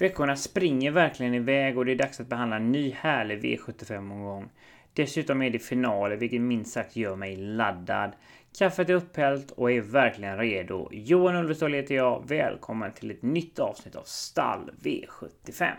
Veckorna springer verkligen iväg och det är dags att behandla en ny härlig V75-omgång. Dessutom är det finaler, vilket minst sagt gör mig laddad. Kaffet är upphällt och är verkligen redo. Johan Ulvestål heter jag. Välkommen till ett nytt avsnitt av Stall V75.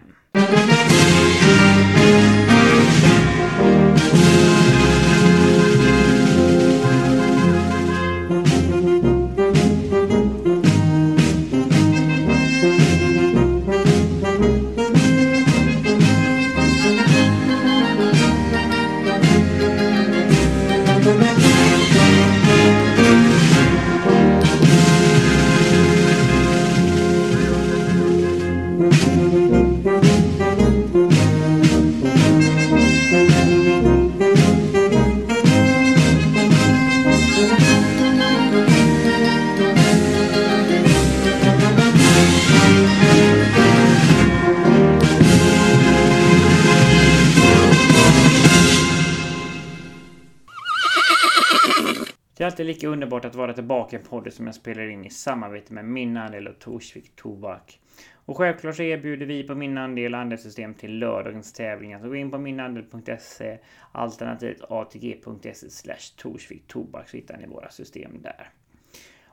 Underbart att vara tillbaka i podden som jag spelar in i samarbete med Min Andel och Torsvik Tobak. Och självklart så erbjuder vi på Min Andel andelssystem till lördagens tävlingar. Så gå in på minandel.se alternativt atg.se slash Torsvik Tobak så hittar ni våra system där.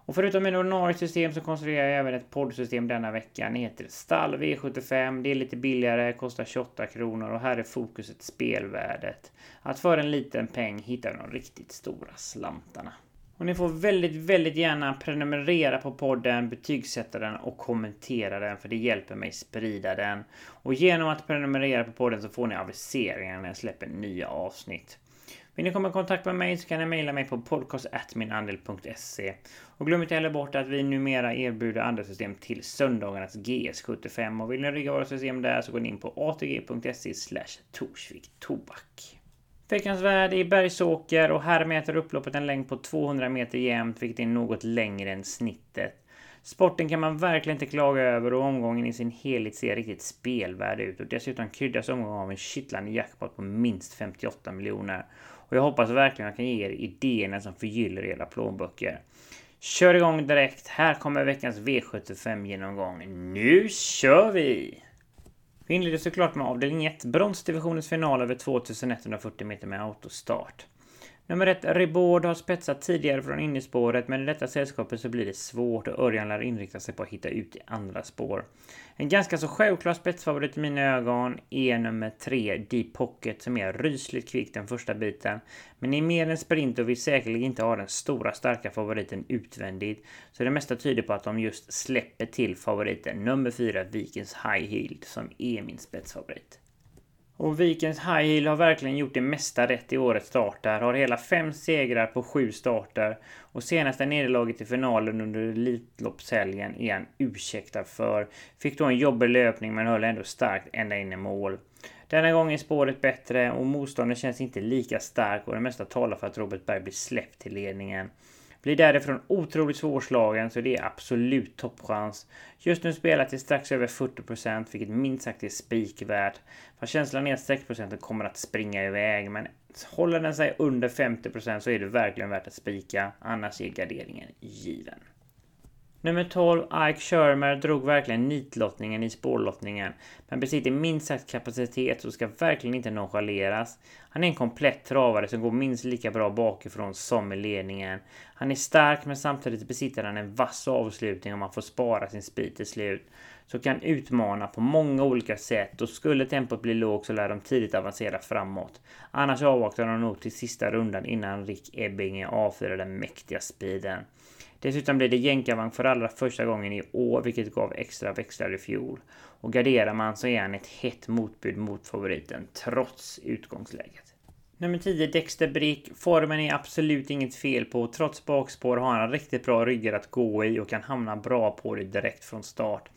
Och förutom mina ordinarie system så konstruerar jag även ett poddsystem denna vecka. Det heter Stall V75. Det är lite billigare, kostar 28 kronor och här är fokuset spelvärdet. Att för en liten peng hitta de riktigt stora slantarna. Och ni får väldigt, väldigt gärna prenumerera på podden, betygsätta den och kommentera den för det hjälper mig sprida den. Och genom att prenumerera på podden så får ni aviseringar när jag släpper nya avsnitt. Vill ni komma i kontakt med mig så kan ni mejla mig på podcastatminandel.se. Och glöm inte heller bort att vi numera erbjuder andra system till söndagarnas GS75. Och vill ni rigga våra system där så går ni in på atg.se torsviktobak. Veckans värld är Bergsåker och här mäter upploppet en längd på 200 meter jämnt, vilket är något längre än snittet. Sporten kan man verkligen inte klaga över och omgången i sin helhet ser riktigt spelvärd ut och dessutom kryddas omgången av en kittlande jackpot på minst 58 miljoner. Och jag hoppas verkligen att jag kan ge er idéerna som förgyller era plånböcker. Kör igång direkt. Här kommer veckans V75 genomgång. Nu kör vi! Vi inleder såklart med avdelning 1, bronsdivisionens final över 2140 meter med autostart. Nummer 1, Ribord har spetsat tidigare från innerspåret men i detta sällskapet så blir det svårt och Örjan lär inrikta sig på att hitta ut i andra spår. En ganska så självklar spetsfavorit i mina ögon är nummer 3, Deep Pocket som är rysligt kvick den första biten. Men är mer en sprint och vill säkerligen inte ha den stora starka favoriten utvändigt. Så det mesta tyder på att de just släpper till favoriten nummer 4, Vikens High Heel som är min spetsfavorit. Och Vikens High Heel har verkligen gjort det mesta rätt i årets starter. Har hela fem segrar på sju starter. Och senaste nederlaget i finalen under Elitloppshelgen är han ursäktad för. Fick då en jobbig löpning men höll ändå starkt ända in i mål. Denna gång är spåret bättre och motståndet känns inte lika stark och det mesta talar för att Robert Berg blir släppt till ledningen. Blir därifrån otroligt svårslagen så det är absolut toppchans. Just nu spelar till strax över 40% vilket minst sagt är spikvärt. Fast känslan är att 6% kommer att springa iväg men håller den sig under 50% så är det verkligen värt att spika. Annars är garderingen given. Nummer 12, Ike Shermer, drog verkligen nitlottningen i spårlottningen, men besitter minst sagt kapacitet och ska verkligen inte nonchaleras. Han är en komplett travare som går minst lika bra bakifrån som i ledningen. Han är stark men samtidigt besitter han en vass avslutning om man får spara sin speed till slut. Så kan utmana på många olika sätt och skulle tempot bli lågt så lär de tidigt avancera framåt. Annars avvaktar de nog till sista rundan innan Rick Ebbinge avfyrar den mäktiga speeden. Dessutom blir det jänkarvagn för allra första gången i år, vilket gav extra växlar i fjol. Och garderar man så är han ett hett motbud mot favoriten, trots utgångsläget. Nummer 10, Dexter Brick. Formen är absolut inget fel på. Trots bakspår har han riktigt bra ryggar att gå i och kan hamna bra på det direkt från start.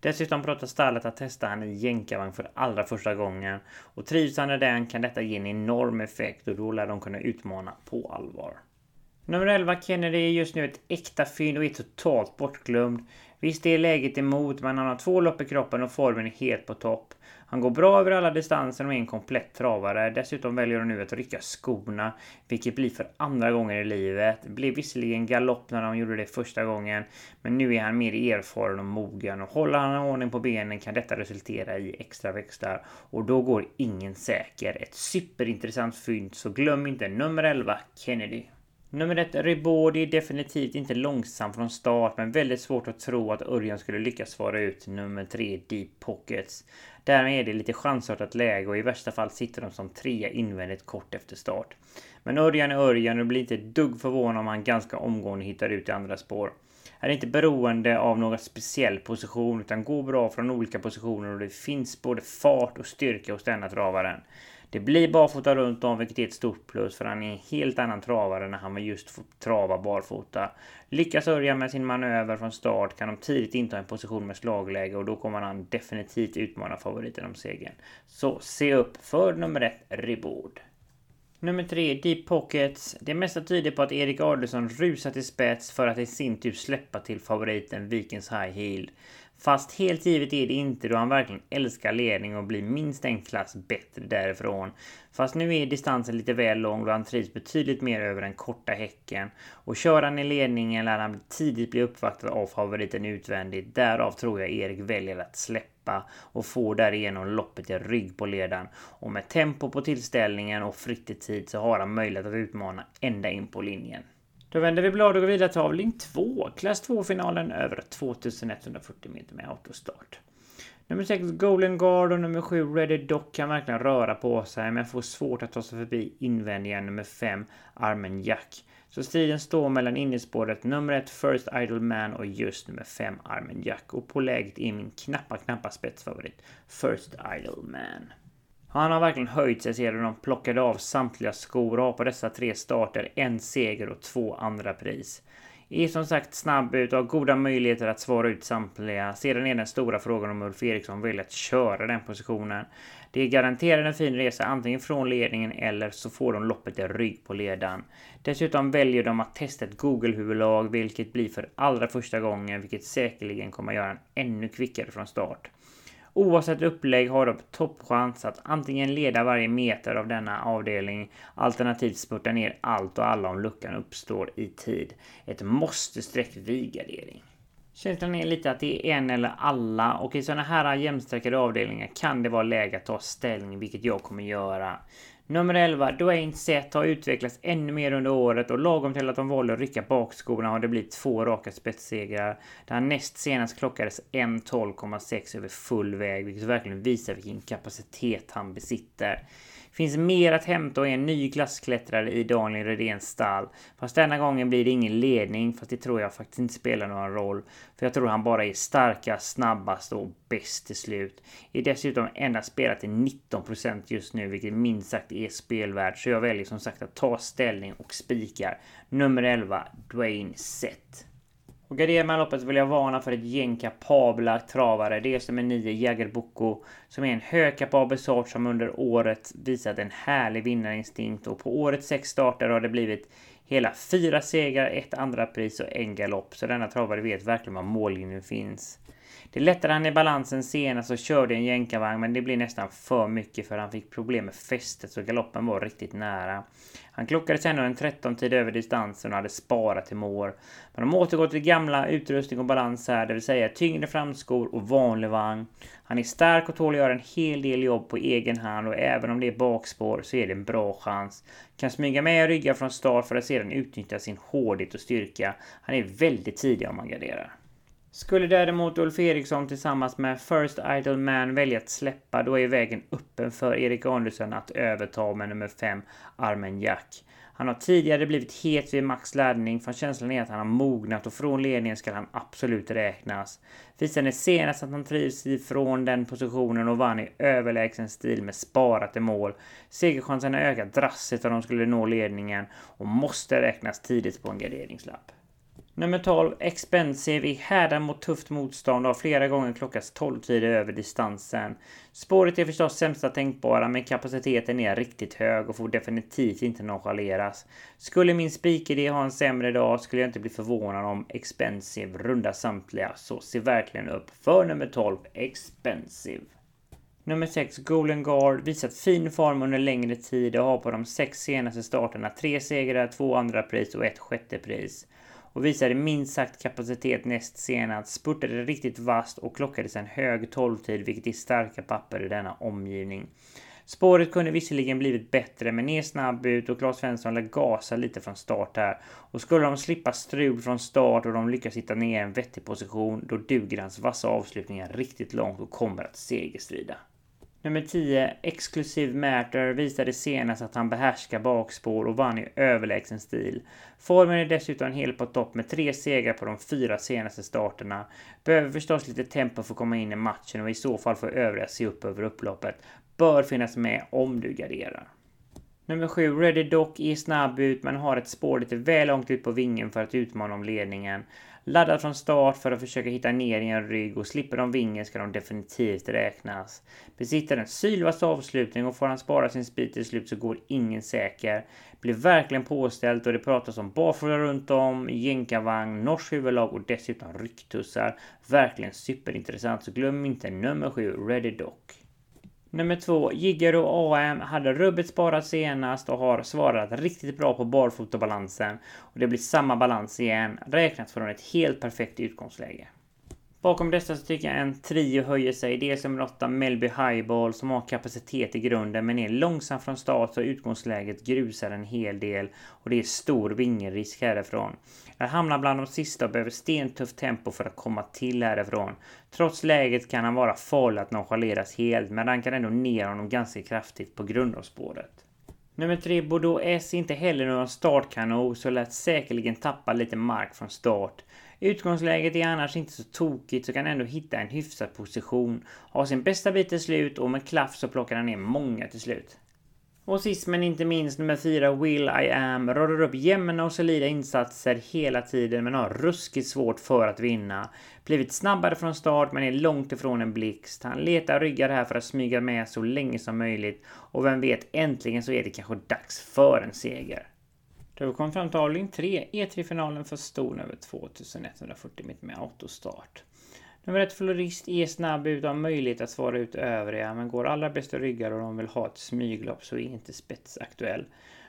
Dessutom pratar stallet att testa han i jänkarvagn för allra första gången. Och trivs han i den kan detta ge en enorm effekt och då lär de kunna utmana på allvar. Nummer 11 Kennedy är just nu ett äkta fynd och är totalt bortglömd. Visst är läget emot, men han har två lopp i kroppen och formen är helt på topp. Han går bra över alla distanser och är en komplett travare. Dessutom väljer han nu att rycka skorna, vilket blir för andra gången i livet. Det blev visserligen galopp när han gjorde det första gången, men nu är han mer erfaren och mogen och håller han ordning på benen kan detta resultera i extra växlar och då går ingen säker. Ett superintressant fynd, så glöm inte nummer 11 Kennedy. Nummer ett, Ribord är definitivt inte långsam från start, men väldigt svårt att tro att Örjan skulle lyckas svara ut nummer tre, Deep Pockets. Därmed är det lite chansartat läge och i värsta fall sitter de som trea invändigt kort efter start. Men Örjan är Örjan och blir inte ett dugg förvånad om han ganska omgående hittar ut i andra spår. Han är inte beroende av någon speciell position utan går bra från olika positioner och det finns både fart och styrka hos denna travaren. Det blir barfota runt om vilket är ett stort plus för han är en helt annan travare när han just trava barfota. Lyckas Örjan med sin manöver från start kan de tidigt inta en position med slagläge och då kommer han definitivt utmana favoriten om segern. Så se upp för nummer ett, Ribord. Nummer tre, Deep Pockets. Det mesta tyder på att Erik Adelsson rusar till spets för att i sin tur släppa till favoriten Vikings High Heel. Fast helt givet är det inte då han verkligen älskar ledning och blir minst en klass bättre därifrån. Fast nu är distansen lite väl lång då han trivs betydligt mer över den korta häcken. Och kör han i ledningen lär han tidigt bli uppvaktad av favoriten utvändigt. Därav tror jag Erik väljer att släppa och får därigenom loppet i rygg på ledaren. Och med tempo på tillställningen och fritt i tid så har han möjlighet att utmana ända in på linjen. Då vänder vi blad och går vidare till avling 2. Klass 2-finalen över 2140 meter med autostart. Nummer 6 Golden Guard och nummer 7 Ready Dock kan verkligen röra på sig men får svårt att ta sig förbi invändiga nummer 5 Armen Jack. Så striden står mellan innerspåret nummer 1 First Idle Man och just nummer 5 Armen Jack. Och på läget är min knappa, knappa spetsfavorit First Idle Man. Han har verkligen höjt sig sedan de plockade av samtliga skor och har på dessa tre starter en seger och två andra pris. Är som sagt snabb ut och har goda möjligheter att svara ut samtliga. Sedan är den stora frågan om Ulf Eriksson vill att köra den positionen. Det är garanterat en fin resa antingen från ledningen eller så får de loppet i rygg på ledaren. Dessutom väljer de att testa ett Google-huvudlag vilket blir för allra första gången vilket säkerligen kommer göra en ännu kvickare från start. Oavsett upplägg har de toppchans att antingen leda varje meter av denna avdelning alternativt spurta ner allt och alla om luckan uppstår i tid. Ett måste-streck vid gardering. Känslan är lite att det är en eller alla och i sådana här jämnstreckade avdelningar kan det vara läge att ta ställning, vilket jag kommer göra. Nummer 11, Dwayne Seth har utvecklats ännu mer under året och lagom till att de valde att rycka bakskorna har det blivit två raka spetssegrar. Där han näst senast klockades 1.12,6 över full väg, vilket verkligen visar vilken kapacitet han besitter. Finns mer att hämta och är en ny klassklättrare i Daniel Redéns stall. Fast denna gången blir det ingen ledning, fast det tror jag faktiskt inte spelar någon roll. För jag tror han bara är starkast, snabbast och bäst till slut. Är dessutom endast spelat till 19% just nu, vilket minst sagt är spelvärd. Så jag väljer som sagt att ta ställning och spikar. Nummer 11, Dwayne Sett. Och garderar man loppet vill jag varna för ett gäng kapabla travare. Dels nummer 9 Jagger Boko som är en högkapabel sort som under året visat en härlig vinnarinstinkt och på årets sex starter har det blivit hela fyra segrar, ett andra pris och en galopp. Så denna travare vet verkligen var mållinjen finns. Det lättade han i balansen senast och körde en jänkarvagn men det blev nästan för mycket för han fick problem med fästet så galoppen var riktigt nära. Han klockade sen en 13 tid över distansen och hade sparat till mål. Men de återgår till gamla utrustning och balans här, det vill säga tyngre framskor och vanlig vagn. Han är stark och tål att göra en hel del jobb på egen hand och även om det är bakspår så är det en bra chans. Kan smyga med ryggar från start för att sedan utnyttja sin hårdhet och styrka. Han är väldigt tidig om man garderar. Skulle däremot Ulf Eriksson tillsammans med First Idle Man välja att släppa, då är vägen öppen för Erik Andersson att överta med nummer 5, Armen Jack. Han har tidigare blivit het vid max laddning, för känslan är att han har mognat och från ledningen ska han absolut räknas. Visade senast att han trivs ifrån den positionen och vann i överlägsen stil med sparat i mål. Segerchansen har ökat drastiskt om de skulle nå ledningen och måste räknas tidigt på en garderingslapp. Nummer 12, Expensive, i härdar mot tufft motstånd och har flera gånger klockats 12 tider över distansen. Spåret är förstås sämsta tänkbara, men kapaciteten är riktigt hög och får definitivt inte nonchaleras. Skulle min spikidé ha en sämre dag skulle jag inte bli förvånad om Expensive rundar samtliga, så se verkligen upp för nummer 12, Expensive. Nummer 6, Golden Guard, visat fin form under längre tid och har på de sex senaste starterna tre segrar, två andra pris och ett sjätte pris och visade minst sagt kapacitet näst senast, spurtade riktigt vasst och klockades en hög 12-tid vilket är starka papper i denna omgivning. Spåret kunde visserligen blivit bättre men är snabb ut och Claes Svensson lär gasa lite från start här. Och skulle de slippa strul från start och de lyckas hitta ner en vettig position då duger hans vassa avslutningar riktigt långt och kommer att segerstrida. Nummer 10, Exclusive Matter, visade senast att han behärskar bakspår och vann i överlägsen stil. Formen är dessutom helt på topp med tre segrar på de fyra senaste starterna. Behöver förstås lite tempo för att komma in i matchen och i så fall får övriga se upp över upploppet. Bör finnas med om du garderar. Nummer 7, Ready Dock är snabb ut men har ett spår lite väl långt ut på vingen för att utmana om ledningen. Laddad från start för att försöka hitta ner i en rygg och slipper de vingen ska de definitivt räknas. Besitter en sylvass avslutning och får han spara sin speed till slut så går ingen säker. Blir verkligen påställt och det pratas om barfota runt om, jänkarvagn, norsk huvudlag och dessutom rycktussar. Verkligen superintressant så glöm inte nummer 7 Ready Dock. Nummer två, Jigger AM hade rubbet sparat senast och har svarat riktigt bra på barfotabalansen. Och det blir samma balans igen, räknat från ett helt perfekt utgångsläge. Bakom dessa så tycker jag en trio höjer sig. Dels nummer 8 Melby Highball som har kapacitet i grunden men är långsam från start så utgångsläget grusar en hel del. Och det är stor vingelrisk härifrån. Jag hamnar bland de sista och behöver stentufft tempo för att komma till härifrån. Trots läget kan han vara farlig att nonchaleras helt men rankar ändå ner honom ganska kraftigt på grund av spåret. Nummer 3 Bordeaux S inte heller någon startkanon så lät säkerligen tappa lite mark från start. Utgångsläget är annars inte så tokigt så kan ändå hitta en hyfsad position. Ha sin bästa bit till slut och med klaff så plockar han ner många till slut. Och sist men inte minst nummer 4 Will I Am radar upp jämna och solida insatser hela tiden men har ruskigt svårt för att vinna. Blivit snabbare från start men är långt ifrån en blixt. Han letar ryggar här för att smyga med så länge som möjligt och vem vet äntligen så är det kanske dags för en seger. Då kom fram till avdelning 3, E3-finalen för ston över 2140 meter med autostart. Nummer 1 florist är snabb utan möjlighet att svara ut övriga men går allra bästa ryggar och de vill ha ett smyglopp så är inte spets aktuell.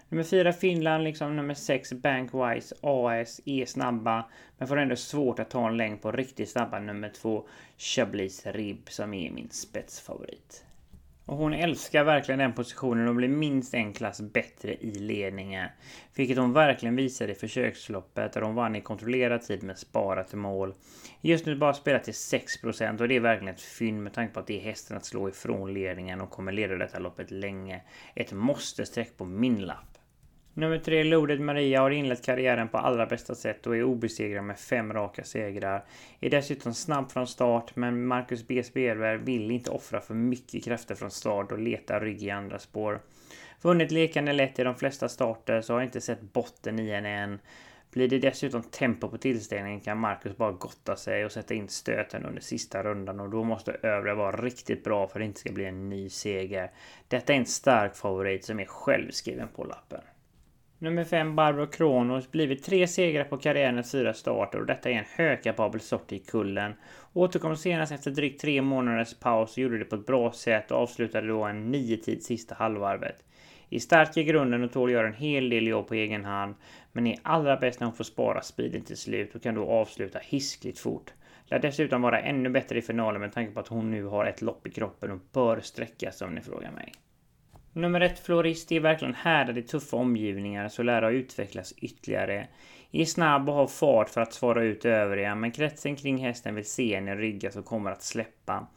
Nummer 4 Finland liksom nummer 6 Bankwise AS är e snabba men får ändå svårt att ta en längd på riktigt snabba nummer 2 Chablis Rib som är min spetsfavorit. Och hon älskar verkligen den positionen och blir minst en klass bättre i ledningen. Vilket hon verkligen visade i försöksloppet där hon vann i kontrollerad tid med sparat till mål. Just nu bara spelat till 6% och det är verkligen ett fynd med tanke på att det är hästen att slå ifrån ledningen och kommer leda detta loppet länge. Ett måste-streck på min lapp. Nummer tre, Lodet Maria, har inlett karriären på allra bästa sätt och är obesegrad med fem raka segrar. Är dessutom snabb från start, men Marcus B. Spelberg vill inte offra för mycket krafter från start och leta rygg i andra spår. Vunnit lekande lätt i de flesta starter, så har inte sett botten i henne än. Blir det dessutom tempo på tillställningen kan Marcus bara gotta sig och sätta in stöten under sista rundan och då måste övriga vara riktigt bra för att det inte ska bli en ny seger. Detta är en stark favorit som är självskriven på lappen. Nummer 5 Barbro Kronos blivit tre segrar på karriärens fyra starter och detta är en högkapabel sort i kullen. Återkom senast efter drygt tre månaders paus och gjorde det på ett bra sätt och avslutade då en nio tid sista halvvarvet. Är stark i grunden och tål att göra en hel del jobb på egen hand, men är allra bäst när hon får spara speeden till slut och kan då avsluta hiskligt fort. Lär dessutom vara ännu bättre i finalen med tanke på att hon nu har ett lopp i kroppen och bör sträckas om ni frågar mig. Nummer ett florist är verkligen härdad i tuffa omgivningar så lär ha utvecklas ytterligare. Är snabb och har fart för att svara ut övriga men kretsen kring hästen vill se henne rygga så kommer att släppa.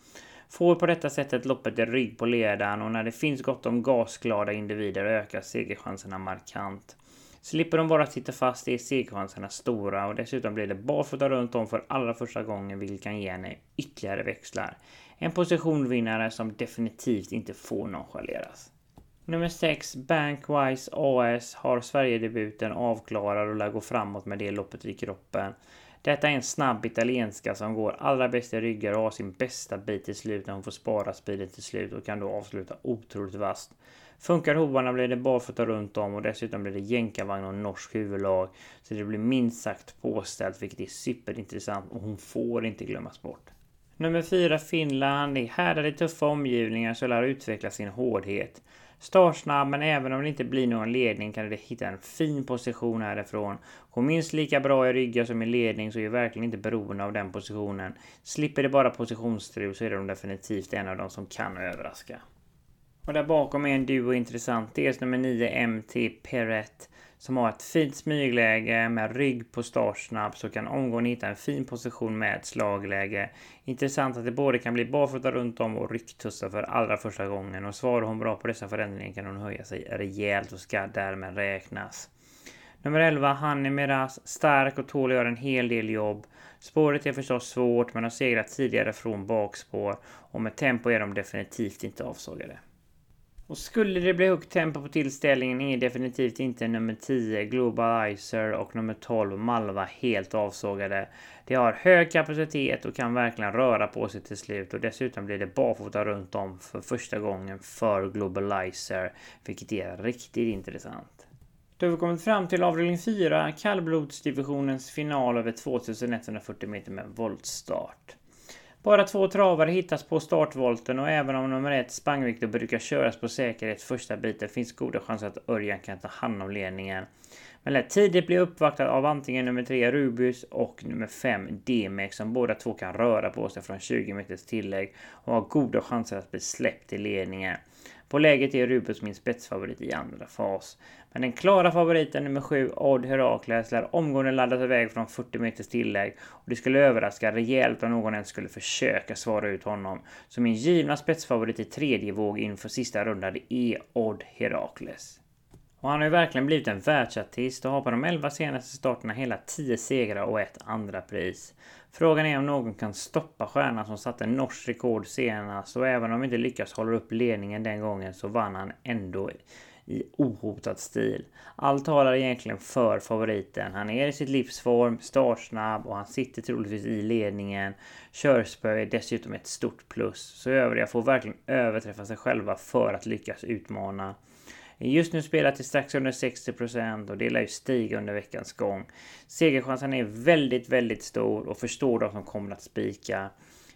Får på detta sättet loppet i rygg på ledaren och när det finns gott om gasglada individer ökar segerchanserna markant. Slipper de bara sitta fast är segerchanserna stora och dessutom blir det barfota runt om för allra första gången vilket kan ge henne ytterligare växlar. En positionvinnare som definitivt inte får nonchaleras. Nummer 6, Bankwise AS, har Sverigedebuten avklarad och lär gå framåt med det loppet i kroppen. Detta är en snabb italienska som går allra bäst i ryggar och har sin bästa bit till slut när hon får spara speeden till slut och kan då avsluta otroligt vasst. Funkar hovarna blir det barfota runt om och dessutom blir det jänkarvagn och norsk huvudlag. Så det blir minst sagt påställt vilket är superintressant och hon får inte glömmas bort. Nummer 4 Finland. I härdade tuffa omgivningar så lär utveckla sin hårdhet. Startsnabb, men även om det inte blir någon ledning kan du hitta en fin position härifrån. Går minst lika bra i ryggar som i ledning så är verkligen inte beroende av den positionen. Slipper det bara positionsstrul så är de definitivt en av de som kan överraska. Och där bakom är en duo intressant. Dels nummer 9 MT Perret som har ett fint smygläge med rygg på startsnabb så kan omgående hitta en fin position med ett slagläge. Intressant att det både kan bli barfota runt om och rycktussar för allra första gången och svarar hon bra på dessa förändringar kan hon höja sig rejält och ska därmed räknas. Nummer 11, Hanni Miraz. Stark och tål att göra en hel del jobb. Spåret är förstås svårt men har segrat tidigare från bakspår och med tempo är de definitivt inte avsågade. Och skulle det bli högt tempo på tillställningen är definitivt inte nummer 10 Globalizer och nummer 12 Malva helt avsågade. De har hög kapacitet och kan verkligen röra på sig till slut och dessutom blir det barfota runt om för första gången för Globalizer, vilket är riktigt intressant. Då har vi kommit fram till avdelning 4, kallblodsdivisionens final över 2140 meter med voltstart. Bara två travare hittas på startvolten och även om nummer ett Spangviktor brukar köras på säkerhet första biten finns goda chanser att Örjan kan ta hand om ledningen. Men lät tidigt bli uppvaktad av antingen nummer 3 Rubius och nummer 5 Demek som båda två kan röra på sig från 20 meters tillägg och har goda chanser att bli släppt i ledningen. På läget är Rubus min spetsfavorit i andra fas. Men den klara favoriten nummer 7, Odd Herakles, lär omgående laddas iväg från 40 meters tillägg och det skulle överraska rejält om någon ens skulle försöka svara ut honom. Så min givna spetsfavorit i tredje våg inför sista rundan är Odd Herakles. Och han har ju verkligen blivit en världsartist och har på de 11 senaste starterna hela 10 segrar och ett andra pris. Frågan är om någon kan stoppa stjärnan som satte norskt rekord senast och även om vi inte lyckas hålla upp ledningen den gången så vann han ändå i ohotad stil. Allt talar egentligen för favoriten. Han är i sitt livsform, startsnabb och han sitter troligtvis i ledningen. Körspö är dessutom ett stort plus, så övriga får verkligen överträffa sig själva för att lyckas utmana. Just nu spelar till strax under 60% och det lär ju stiga under veckans gång. Segerchansen är väldigt, väldigt stor och förstår de som kommer att spika.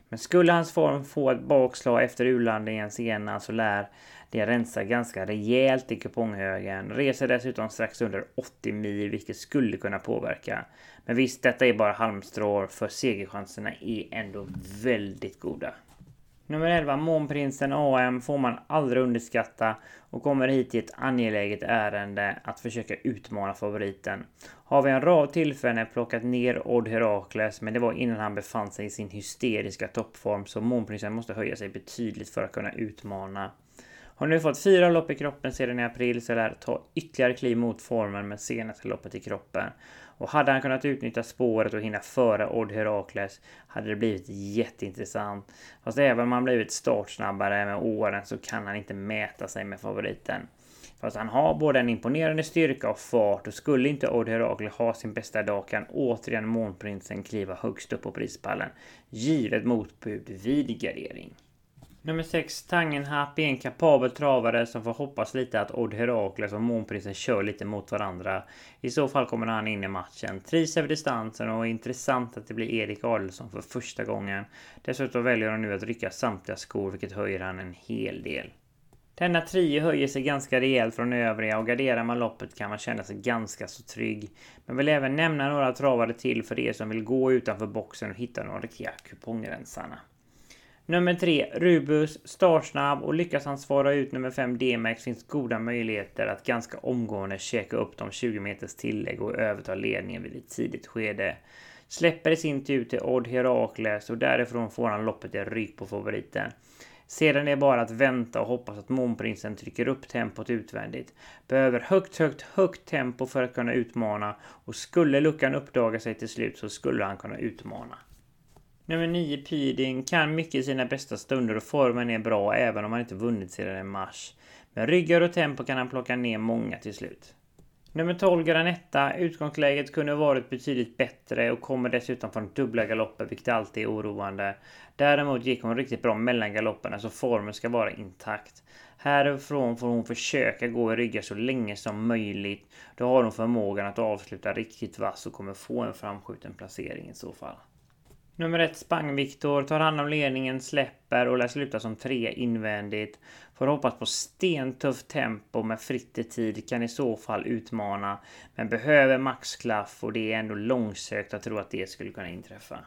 Men skulle hans form få ett bakslag efter urlandningen senare så lär det rensa ganska rejält i kuponghögen. Reser dessutom strax under 80 mil vilket skulle kunna påverka. Men visst, detta är bara halmstrå för segerchanserna är ändå väldigt goda. Nummer 11, Månprinsen AM, får man aldrig underskatta och kommer hit i ett angeläget ärende att försöka utmana favoriten. Har vi en rad tillfällen plockat ner Odd Herakles, men det var innan han befann sig i sin hysteriska toppform, så Månprinsen måste höja sig betydligt för att kunna utmana. Har nu fått fyra lopp i kroppen sedan i april så lär ta ytterligare kliv mot formen med senaste loppet i kroppen. Och hade han kunnat utnyttja spåret och hinna före Odd Herakles hade det blivit jätteintressant. Fast även om han blivit startsnabbare med åren så kan han inte mäta sig med favoriten. Fast han har både en imponerande styrka och fart och skulle inte Odd Herakles ha sin bästa dag kan återigen Månprinsen kliva högst upp på prispallen. Givet motbud vid gardering. Nummer 6, Tangenhap är en kapabel travare som får hoppas lite att Odd Herakles och Månprinsen kör lite mot varandra. I så fall kommer han in i matchen. Trivs över distansen och intressant att det blir Erik Adelsson för första gången. Dessutom väljer han nu att rycka samtliga skor vilket höjer han en hel del. Denna trio höjer sig ganska rejält från övriga och garderar man loppet kan man känna sig ganska så trygg. Men vill även nämna några travare till för er som vill gå utanför boxen och hitta några riktiga kupongrensarna. Nummer 3, Rubus, startsnabb och lyckas han svara ut nummer 5 D-Max finns goda möjligheter att ganska omgående checka upp de 20 meters tillägg och överta ledningen vid ett tidigt skede. Släpper i sin tur till Odd Herakles och därifrån får han loppet i rygg på favoriten. Sedan är det bara att vänta och hoppas att Månprinsen trycker upp tempot utvändigt. Behöver högt, högt, högt tempo för att kunna utmana och skulle luckan uppdaga sig till slut så skulle han kunna utmana. Nummer 9 Piding kan mycket i sina bästa stunder och formen är bra även om han inte vunnit sedan i mars. Med ryggar och tempo kan han plocka ner många till slut. Nummer 12 Granetta. Utgångsläget kunde varit betydligt bättre och kommer dessutom från dubbla galopper vilket alltid är oroande. Däremot gick hon riktigt bra mellan galopperna så formen ska vara intakt. Härifrån får hon försöka gå i ryggar så länge som möjligt. Då har hon förmågan att avsluta riktigt vass och kommer få en framskjuten placering i så fall. Nummer ett Spang-Viktor tar hand om ledningen, släpper och lär sluta som tre invändigt. Får hoppas på stentufft tempo med fritt i tid kan i så fall utmana. Men behöver maxklaff och det är ändå långsökt att tro att det skulle kunna inträffa.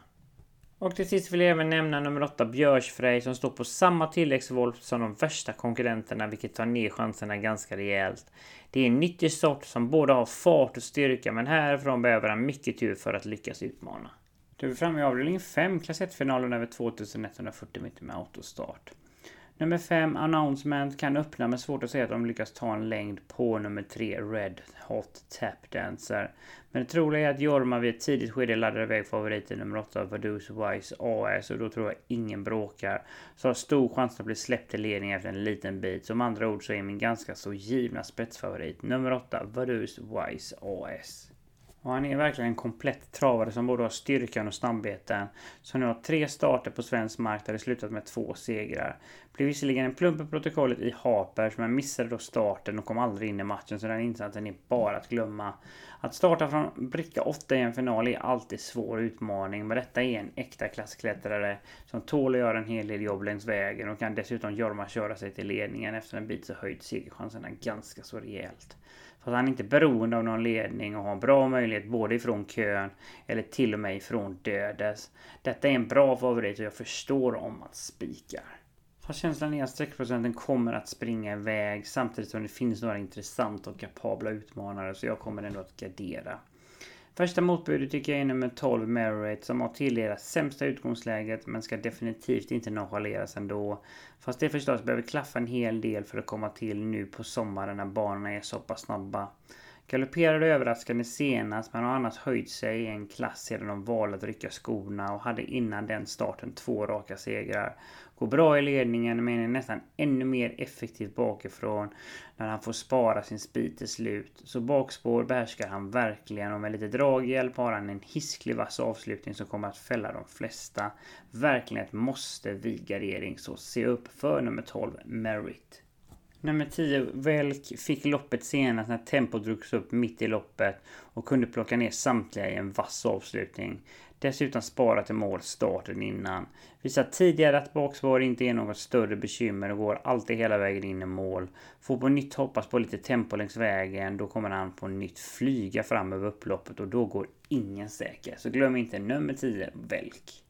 Och till sist vill jag även nämna nummer 8 Björsfrej som står på samma tilläggsvolt som de värsta konkurrenterna vilket tar ner chanserna ganska rejält. Det är en nyttig sort som både har fart och styrka men härifrån behöver han mycket tur för att lyckas utmana. Då är vi framme i avdelning 5, klass 1-finalen över 2140 meter med autostart. Nummer 5, Announcement, kan öppna men svårt att se att de lyckas ta en längd på nummer 3, Red Hot Tap Dancer. Men det troliga är att Jorma vid ett tidigt skede laddar iväg favoriten nummer 8, Vaduz Wise AS och då tror jag ingen bråkar. Så har stor chans att bli släppt i ledning efter en liten bit. Som andra ord så är min ganska så givna spetsfavorit nummer 8, Vaduz Wise AS. Och han är verkligen en komplett travare som både har styrkan och snabbheten. Som nu har tre starter på svensk mark där det slutat med två segrar. Blev visserligen en plump i protokollet i Harpers men missade då starten och kom aldrig in i matchen så den insatsen är bara att glömma. Att starta från bricka 8 i en final är alltid svår utmaning men detta är en äkta klassklättrare som tål att göra en hel del jobb längs vägen och kan dessutom Jorma köra sig till ledningen efter en bit så höjt segerchanserna ganska så rejält. Så att han är inte beroende av någon ledning och har en bra möjlighet både ifrån kön eller till och med ifrån dödes. Detta är en bra favorit och jag förstår om man spikar. Fast känslan är att streckprocenten kommer att springa iväg samtidigt som det finns några intressanta och kapabla utmanare så jag kommer ändå att gardera. Första motbudet tycker jag är nummer 12 Merit som har tilldelats sämsta utgångsläget men ska definitivt inte nonchaleras ändå. Fast det förstås behöver klaffa en hel del för att komma till nu på sommaren när banorna är så pass snabba. Galopperade överraskande senast men har annars höjt sig i en klass sedan de valde att rycka skorna och hade innan den starten två raka segrar. Går bra i ledningen men är nästan ännu mer effektiv bakifrån när han får spara sin speed till slut. Så bakspår behärskar han verkligen och med lite draghjälp har han en hisklig vass avslutning som kommer att fälla de flesta. Verkligen ett måste vid gardering så se upp för nummer 12 Merit. Nummer 10, Velk, fick loppet senast när tempot drogs upp mitt i loppet och kunde plocka ner samtliga i en vass avslutning. Dessutom sparat till mål starten innan. Visar tidigare att bakspår inte är något större bekymmer och går alltid hela vägen in i mål. Får på nytt hoppas på lite tempo längs vägen. Då kommer han på nytt flyga fram över upploppet och då går ingen säker. Så glöm inte nummer 10, Velk.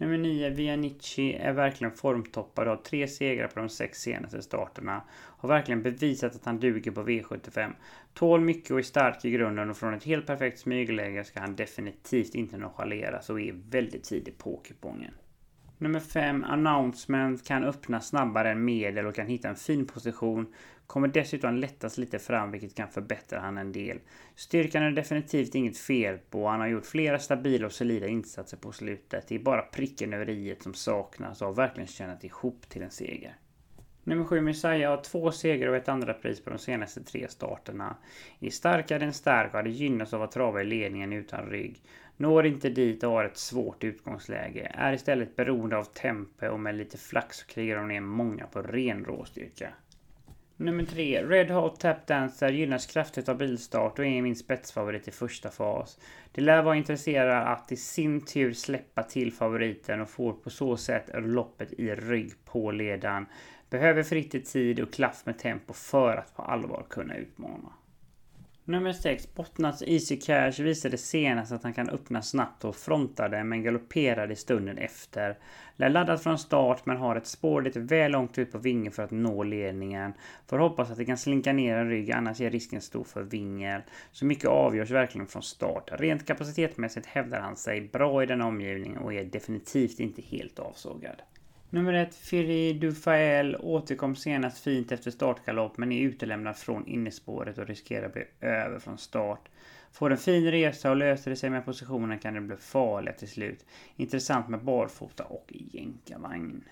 Nummer 9, Vianici, är verkligen formtoppad och har tre segrar på de sex senaste starterna. Har verkligen bevisat att han duger på V75. Tål mycket och är stark i grunden och från ett helt perfekt smygläge ska han definitivt inte nonchaleras och är väldigt tidig på kupongen. Nummer 5, Announcement, kan öppna snabbare än medel och kan hitta en fin position. Kommer dessutom lättas lite fram vilket kan förbättra han en del. Styrkan är definitivt inget fel på. Han har gjort flera stabila och solida insatser på slutet. Det är bara pricken över i som saknas och har verkligen tjänat ihop till en seger. Nummer 7 Messiah har två segrar och ett andra pris på de senaste tre starterna. Är starkare än stark och hade gynnats av att trava i ledningen utan rygg. Når inte dit och har ett svårt utgångsläge. Är istället beroende av tempo och med lite flax så krigar de ner många på ren råstyrka. Nummer 3. Red Hot Tap Dancer gynnas kraftigt av bilstart och är min spetsfavorit i första fas. Det lär vara intresserad att i sin tur släppa till favoriten och får på så sätt loppet i rygg på ledan. Behöver fritt i tid och klaff med tempo för att på allvar kunna utmana. Nummer 6. Bottnats Easy Cash visade senast att han kan öppna snabbt och frontade men galopperade i stunden efter. Lär laddat från start men har ett spår lite väl långt ut på vingen för att nå ledningen. Får hoppas att det kan slinka ner en rygg annars är risken stor för vingel. Så mycket avgörs verkligen från start. Rent kapacitetsmässigt hävdar han sig bra i den omgivningen och är definitivt inte helt avsågad. Nummer ett, Firi Dufael återkom senast fint efter startgalopp men är utelämnad från innespåret och riskerar att bli över från start. Får en fin resa och löser det sig med positionen kan det bli farliga till slut. Intressant med barfota och jänkarvagn.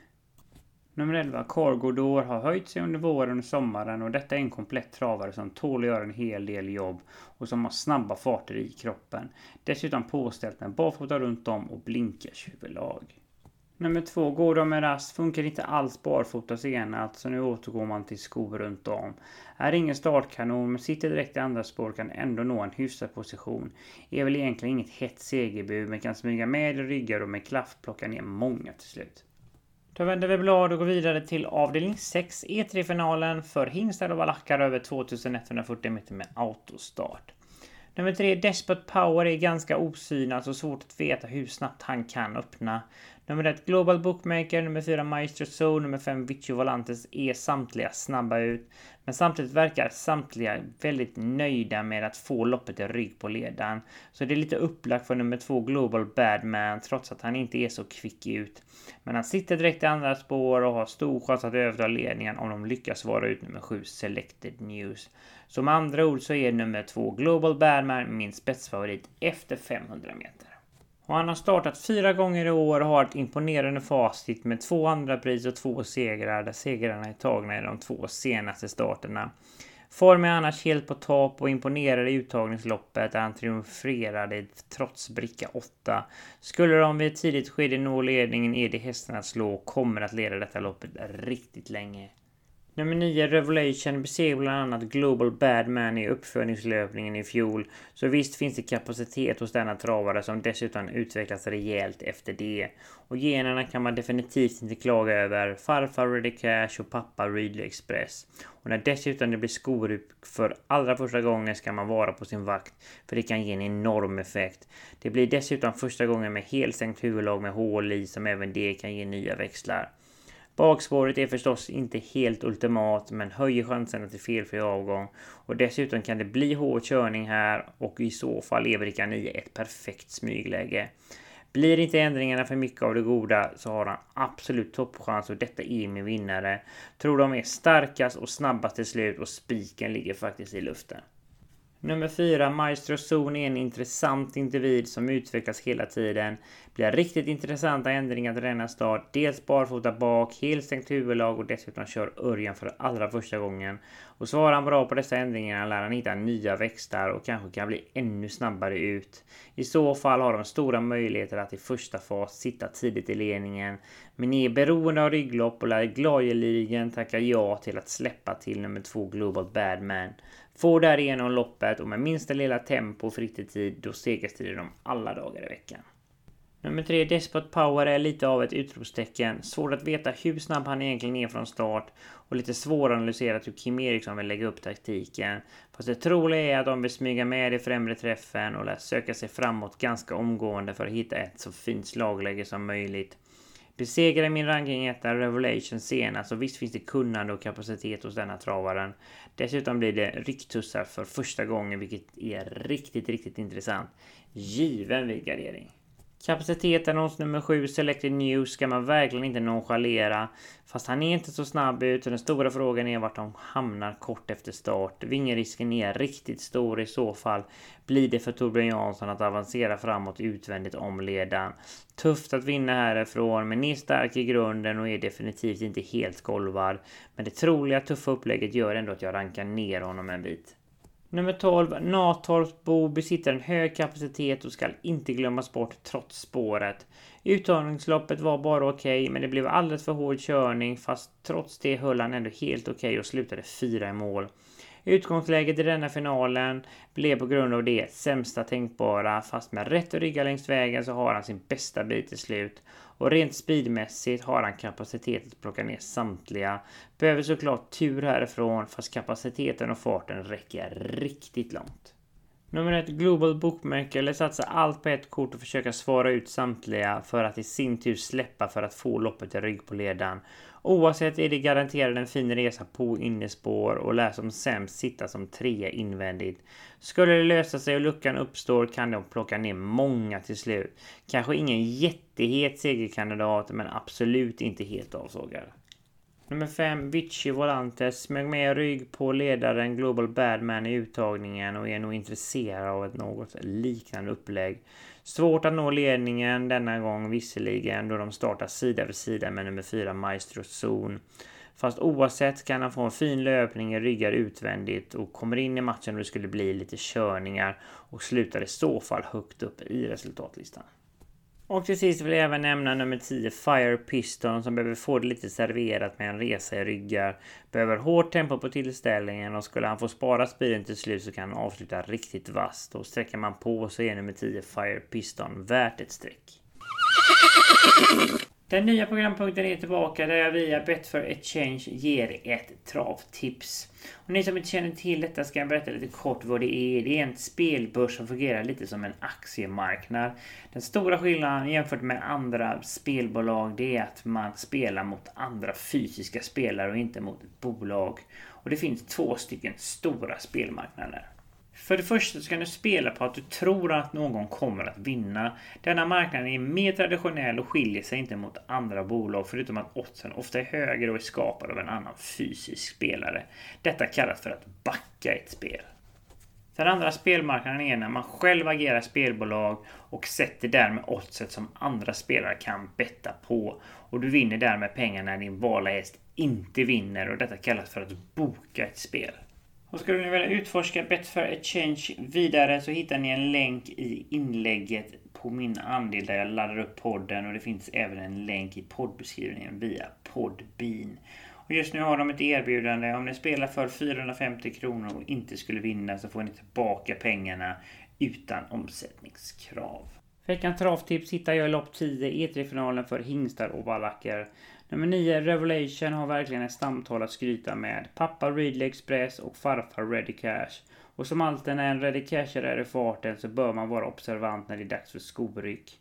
Nummer 11, Cargodor har höjt sig under våren och sommaren och detta är en komplett travare som tål att göra en hel del jobb och som har snabba farter i kroppen. Dessutom påställt med barfota runt om och blinkers huvudlag. Nummer två, går de med rast funkar inte alls barfota senast så alltså nu återgår man till skor runt om. Är ingen startkanon men sitter direkt i andra spår kan ändå nå en hyfsad position. Är väl egentligen inget hett segerbud men kan smyga med i ryggar och med klaff plocka ner många till slut. Då vänder vi blad och går vidare till avdelning 6 E3-finalen för hingstar och valackar över 2140 meter med autostart. Nummer 3 Despot Power är ganska osynad så svårt att veta hur snabbt han kan öppna. Nummer 1 Global Bookmaker, nummer 4 Maestro Zone, nummer 5 Vicio Volantes är samtliga snabba ut. Men samtidigt verkar samtliga väldigt nöjda med att få loppet i rygg på ledaren. Så det är lite upplagt för nummer 2 Global Badman trots att han inte är så kvick ut. Men han sitter direkt i andra spår och har stor chans att överta ledningen om de lyckas vara ut nummer 7 Selected News. Så med andra ord så är nummer 2 Global Badman min spetsfavorit efter 500 meter. Och han har startat fyra gånger i år och har ett imponerande facit med två andra pris och två segrar där segrarna är tagna i de två senaste starterna. Form är annars helt på topp och imponerar i uttagningsloppet där han triumferade trots bricka 8. Skulle de vid ett tidigt skede nå ledningen är det hästen att slå och kommer att leda detta loppet riktigt länge. Nummer 9, Revelation, besegrar bland annat Global Badman i uppföljningslöpningen i fjol. Så visst finns det kapacitet hos denna travare som dessutom utvecklas rejält efter det. Och generna kan man definitivt inte klaga över. Farfar Ready Cash och pappa Ridley Express. Och när dessutom det blir skor för allra första gången ska man vara på sin vakt. För det kan ge en enorm effekt. Det blir dessutom första gången med helsänkt huvudlag med hål i som även det kan ge nya växlar. Bakspåret är förstås inte helt ultimat men höjer chanserna till felfri avgång. Och dessutom kan det bli hård körning här och i så fall är bricka 9 ett perfekt smygläge. Blir inte ändringarna för mycket av det goda så har han absolut toppchans och detta är min vinnare. Tror de är starkast och snabbast till slut och spiken ligger faktiskt i luften. Nummer 4, Maestro Zon är en intressant individ som utvecklas hela tiden. Blir riktigt intressanta ändringar till denna start. Dels barfota bak, helt stängt huvudlag och dessutom kör Örjan för allra första gången. Och svarar han bra på dessa ändringar lär han hitta nya växter och kanske kan bli ännu snabbare ut. I så fall har de stora möjligheter att i första fas sitta tidigt i ledningen. Men är beroende av rygglopp och lär gladeligen tacka ja till att släppa till nummer 2 Global Badman. Får därigenom loppet och med minsta lilla tempo fritt i tid, då segerstrider de alla dagar i veckan. Nummer 3, Despot Power är lite av ett utropstecken. Svårt att veta hur snabb han egentligen är från start och lite svåranalyserat hur Kim Eriksson vill lägga upp taktiken. Fast det troliga är att de vill smyga med i främre träffen och lär söka sig framåt ganska omgående för att hitta ett så fint slagläge som möjligt. Besegrade min ranking etta Revelation senast och visst finns det kunnande och kapacitet hos denna travaren. Dessutom blir det rycktussar för första gången vilket är riktigt, riktigt intressant. Given vid gardering. Kapaciteten hos nummer 7 Selected News ska man verkligen inte nonchalera. Fast han är inte så snabb ut och den stora frågan är vart de hamnar kort efter start. Vingerisken är riktigt stor i så fall. Blir det för Torbjörn Jansson att avancera framåt utvändigt om ledaren. Tufft att vinna härifrån men är stark i grunden och är definitivt inte helt golvad. Men det troliga tuffa upplägget gör ändå att jag rankar ner honom en bit. Nummer 12, Natorpsbo besitter en hög kapacitet och ska inte glömmas bort trots spåret. Uttagningsloppet var bara okej, okay, men det blev alldeles för hård körning fast trots det höll han ändå helt okej okay och slutade fyra i mål. Utgångsläget i denna finalen blev på grund av det sämsta tänkbara fast med rätt att rygga längs vägen så har han sin bästa bit till slut. Och rent speedmässigt har han kapacitet att plocka ner samtliga. Behöver såklart tur härifrån fast kapaciteten och farten räcker riktigt långt. Nummer ett, Global Bookmaker eller satsa allt på ett kort och försöka svara ut samtliga för att i sin tur släppa för att få loppet i rygg på ledaren. Oavsett är det garanterad en fin resa på innespår och lär som sämst sitta som trea invändigt. Skulle det lösa sig och luckan uppstår kan de plocka ner många till slut. Kanske ingen jättehet segerkandidat men absolut inte helt avsågad. Nummer 5, Vichy Volantes, smög med rygg på ledaren Global Badman i uttagningen och är nog intresserad av ett något liknande upplägg. Svårt att nå ledningen denna gång visserligen då de startar sida vid sida med nummer 4 Maestro Zon. Fast oavsett kan han få en fin löpning i ryggar utvändigt och kommer in i matchen och det skulle bli lite körningar och slutar i så fall högt upp i resultatlistan. Och till sist vill jag även nämna nummer 10 Fire Piston som behöver få det lite serverat med en resa i ryggar. Behöver hårt tempo på tillställningen och skulle han få spara speeden till slut så kan han avsluta riktigt vasst. Och sträcker man på så är nummer 10 Fire Piston värt ett streck. Den nya programpunkten är tillbaka där jag via Betfair Exchange ger ett travtips. Och ni som inte känner till detta ska jag berätta lite kort vad det är. Det är en spelbörs som fungerar lite som en aktiemarknad. Den stora skillnaden jämfört med andra spelbolag det är att man spelar mot andra fysiska spelare och inte mot ett bolag. Och det finns två stycken stora spelmarknader. För det första så kan du spela på att du tror att någon kommer att vinna. Denna marknaden är mer traditionell och skiljer sig inte mot andra bolag förutom att oddsen ofta är högre och är skapad av en annan fysisk spelare. Detta kallas för att backa ett spel. Den andra spelmarknaden är när man själv agerar spelbolag och sätter därmed oddset som andra spelare kan betta på. Och du vinner därmed pengar när din valda häst inte vinner och detta kallas för att boka ett spel. Och skulle ni vilja utforska Betfair Exchange vidare så hittar ni en länk i inlägget på min andel där jag laddar upp podden och det finns även en länk i poddbeskrivningen via Podbean. Och just nu har de ett erbjudande. Om ni spelar för 450 kronor och inte skulle vinna så får ni tillbaka pengarna utan omsättningskrav. Veckans travtips hittar jag i lopp 10 E3-finalen för hingstar och valacker. Nummer 9, Revelation, har verkligen ett stamtal att skryta med. Pappa Ridley Express och farfar Ready Cash. Och som alltid när en Ready Cash är i farten så bör man vara observant när det är dags för skoryck.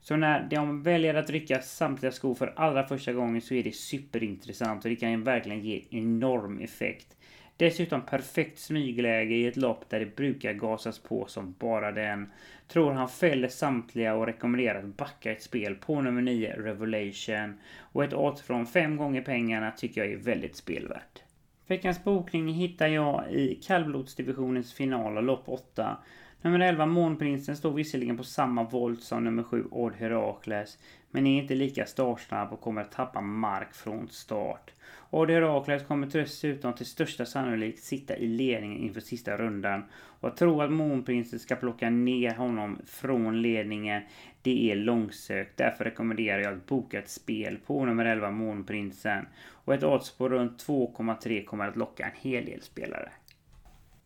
Så när de väljer att rycka samtliga skor för allra första gången så är det superintressant och det kan verkligen ge enorm effekt. Dessutom perfekt smygläge i ett lopp där det brukar gasas på som bara den. Tror han fäller samtliga och rekommenderar att backa ett spel på nummer 9 Revelation. Och ett odds från 5 gånger pengarna tycker jag är väldigt spelvärt. Veckans bokning hittar jag i kallblodsdivisionens final av lopp 8. Nummer 11 Månprinsen står visserligen på samma volt som nummer 7 Odd Herakles. Men är inte lika startsnabb och kommer att tappa mark från start. Odd Herakles kommer dessutom till största sannolikhet sitta i ledningen inför sista rundan. Och att tro att Månprinsen ska plocka ner honom från ledningen, det är långsökt. Därför rekommenderar jag att boka ett spel på nummer 11 Månprinsen. Och ett odds på runt 2,3 kommer att locka en hel del spelare.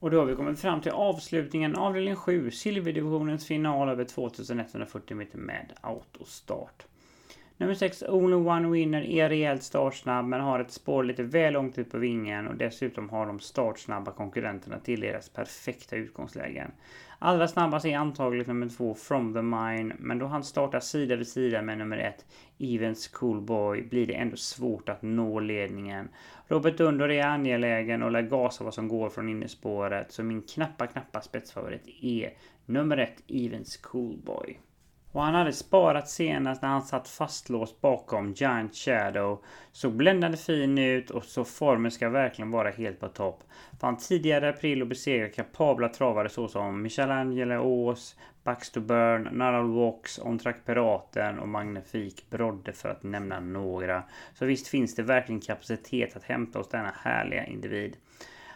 Och då har vi kommit fram till avslutningen, avdelning 7, silverdivisionens final över 2140 meter med autostart. Nummer 6, Only One Winner, är rejält startsnabb men har ett spår lite väl långt ut på vingen och dessutom har de startsnabba konkurrenterna till deras perfekta utgångslägen. Allra snabbast är antagligen nummer 2, From the Mine, men då han startar sida vid sida med nummer 1, Evens Coolboy, blir det ändå svårt att nå ledningen. Robert Dunder är angelägen och lär gasa vad som går från innerspåret, så min knappa, knappa spetsfavorit är nummer 1, Evens Coolboy. Och han hade sparat senast när han satt fastlåst bakom Giant Shadow. Såg bländande fin ut och så formen ska verkligen vara helt på topp. Vann tidigare april och besegrade kapabla travare såsom Michelangelo Ås, Baxter Burn, Naral On Ontrack Piraten och Magnifik Brodde för att nämna några. Så visst finns det verkligen kapacitet att hämta hos denna härliga individ.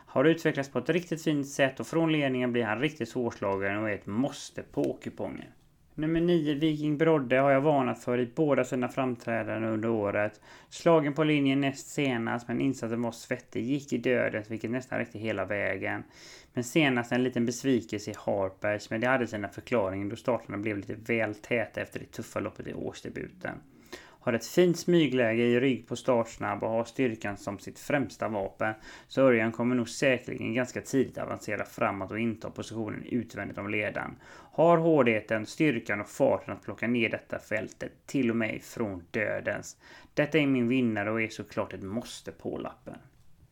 Har utvecklats på ett riktigt fint sätt och från ledningen blir han riktigt svårslagen och är ett måste på kupongen. Nummer 9, Viking Brodde, har jag varnat för i båda sina framträdanden under året. Slagen på linjen näst senast, men insatsen var svettig. Gick i dödens, vilket nästan räckte hela vägen. Men senast en liten besvikelse i Harpers, men det hade sina förklaringar då starterna blev lite väl täta efter det tuffa loppet i årsdebuten. Har ett fint smygläge i rygg på startsnabb och har styrkan som sitt främsta vapen. Så Örjan kommer nog säkerligen ganska tidigt avancera framåt och inta positionen utvändigt om ledaren. Har hårdheten, styrkan och farten att plocka ner detta fältet, till och med från dödens. Detta är min vinnare och är såklart ett måste på lappen.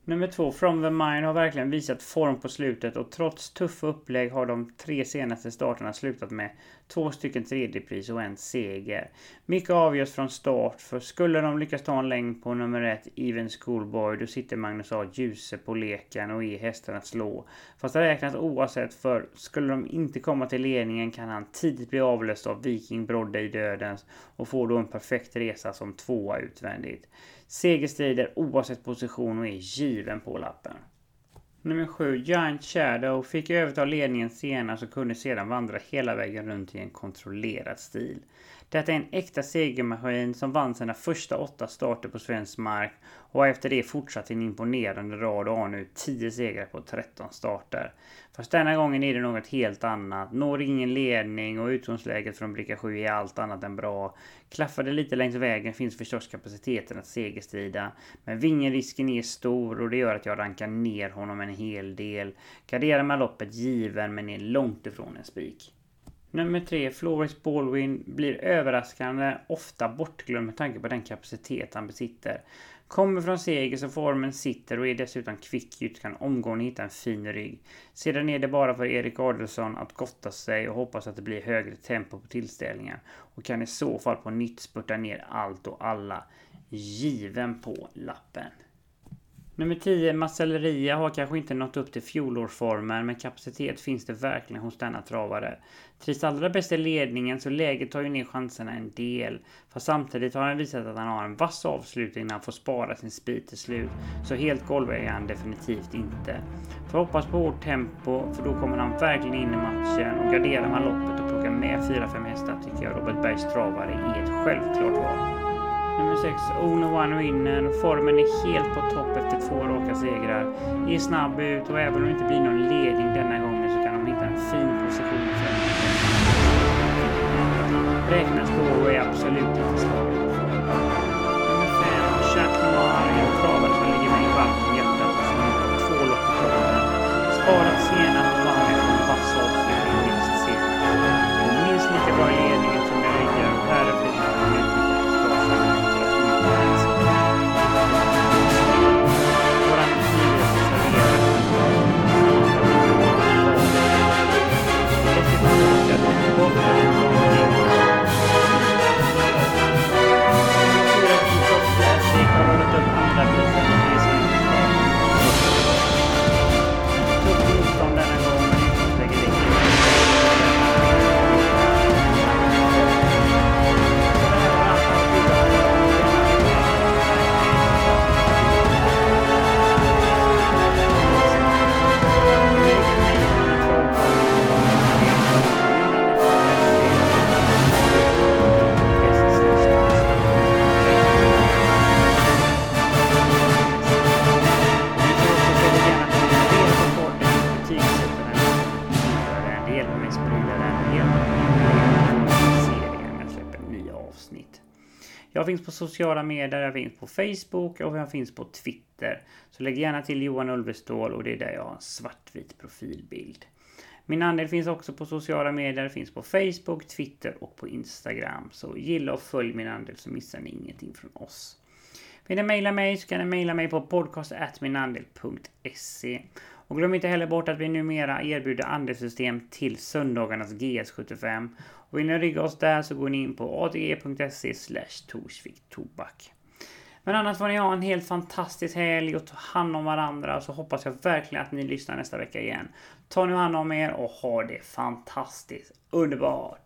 Nummer två, From the Mind har verkligen visat form på slutet och trots tuffa upplägg har de tre senaste starterna slutat med två stycken tredjepris och en seger. Mycket avgörs från start, för skulle de lyckas ta en längd på nummer ett, Even Schoolboy, då sitter Magnus A. Djuse på leken och är hästen att slå. Fast det räknas oavsett, för skulle de inte komma till ledningen kan han tidigt bli avlöst av Viking Brodde i dödens och får då en perfekt resa som tvåa utvändigt. Segerstrider oavsett position och är given på lappen. Nummer 7, Giant Shadow, fick överta ledningen senast och kunde sedan vandra hela vägen runt i en kontrollerad stil. Detta är en äkta segermaskin som vann sina första åtta starter på svensk mark och efter det fortsatt en imponerande rad och har nu 10 segrar på 13 starter. Fast denna gången är det något helt annat. Når ingen ledning och utgångsläget från bricka 7 är allt annat än bra. Klaffar det lite längs vägen finns förstås kapaciteten att segerstrida. Men vingerisken är stor och det gör att jag rankar ner honom en hel del. Garderar med loppet given men är långt ifrån en spik. Nummer tre, Floris Baldwin, blir överraskande ofta bortglömd med tanke på den kapacitet han besitter. Kommer från seger så formen sitter och är dessutom kvick ut, kan omgående hitta en fin rygg. Sedan är det bara för Erik Adelsson att gotta sig och hoppas att det blir högre tempo på tillställningen och kan i så fall på nytt spurta ner allt och alla. Given på lappen. Nummer 10, Marcelleria har kanske inte nått upp till fjolårsformen, men kapacitet finns det verkligen hos denna travare. Trivs allra bäst i ledningen, så läget tar ju ner chanserna en del. Fast samtidigt har han visat att han har en vass avslutning när han får spara sin speed till slut. Så helt golvig är han definitivt inte. Får hoppas på hårt tempo, för då kommer han verkligen in i matchen och garderar man loppet och plockar med 4-5 hästar tycker jag Robert Bergs travare är ett självklart val. Nummer 6, Ono One Winner. Formen är helt på topp efter två raka segrar. Är snabb ut och även om det inte blir någon ledning denna gången så kan de hitta en fin position för Räknas på och är absolut inte slaget. Nummer 5, Chac Noir är en travare som ligger mig varmt om hjärtat och som har två lopp i kroppen. Sparat senast och vann efter en vass avslutning minst senast. Minst lika bra i ledningen som jag ryggar och här är sociala medier, jag finns på Facebook och jag finns på Twitter. Så lägg gärna till Johan Ulvestål och det är där jag har en svartvit profilbild. Min andel finns också på sociala medier, finns på Facebook, Twitter och på Instagram. Så gilla och följ min andel så missar ni ingenting från oss. Vill ni mejla mig så kan ni mejla mig på podcast.minandel.se. Och glöm inte heller bort att vi numera erbjuder andelssystem till söndagarnas GS75. Och vill ni rygga oss där så går ni in på adg.se torsvik tobak. Men annars får ni ha en helt fantastisk helg och ta hand om varandra så hoppas jag verkligen att ni lyssnar nästa vecka igen. Ta nu hand om er och ha det fantastiskt underbart!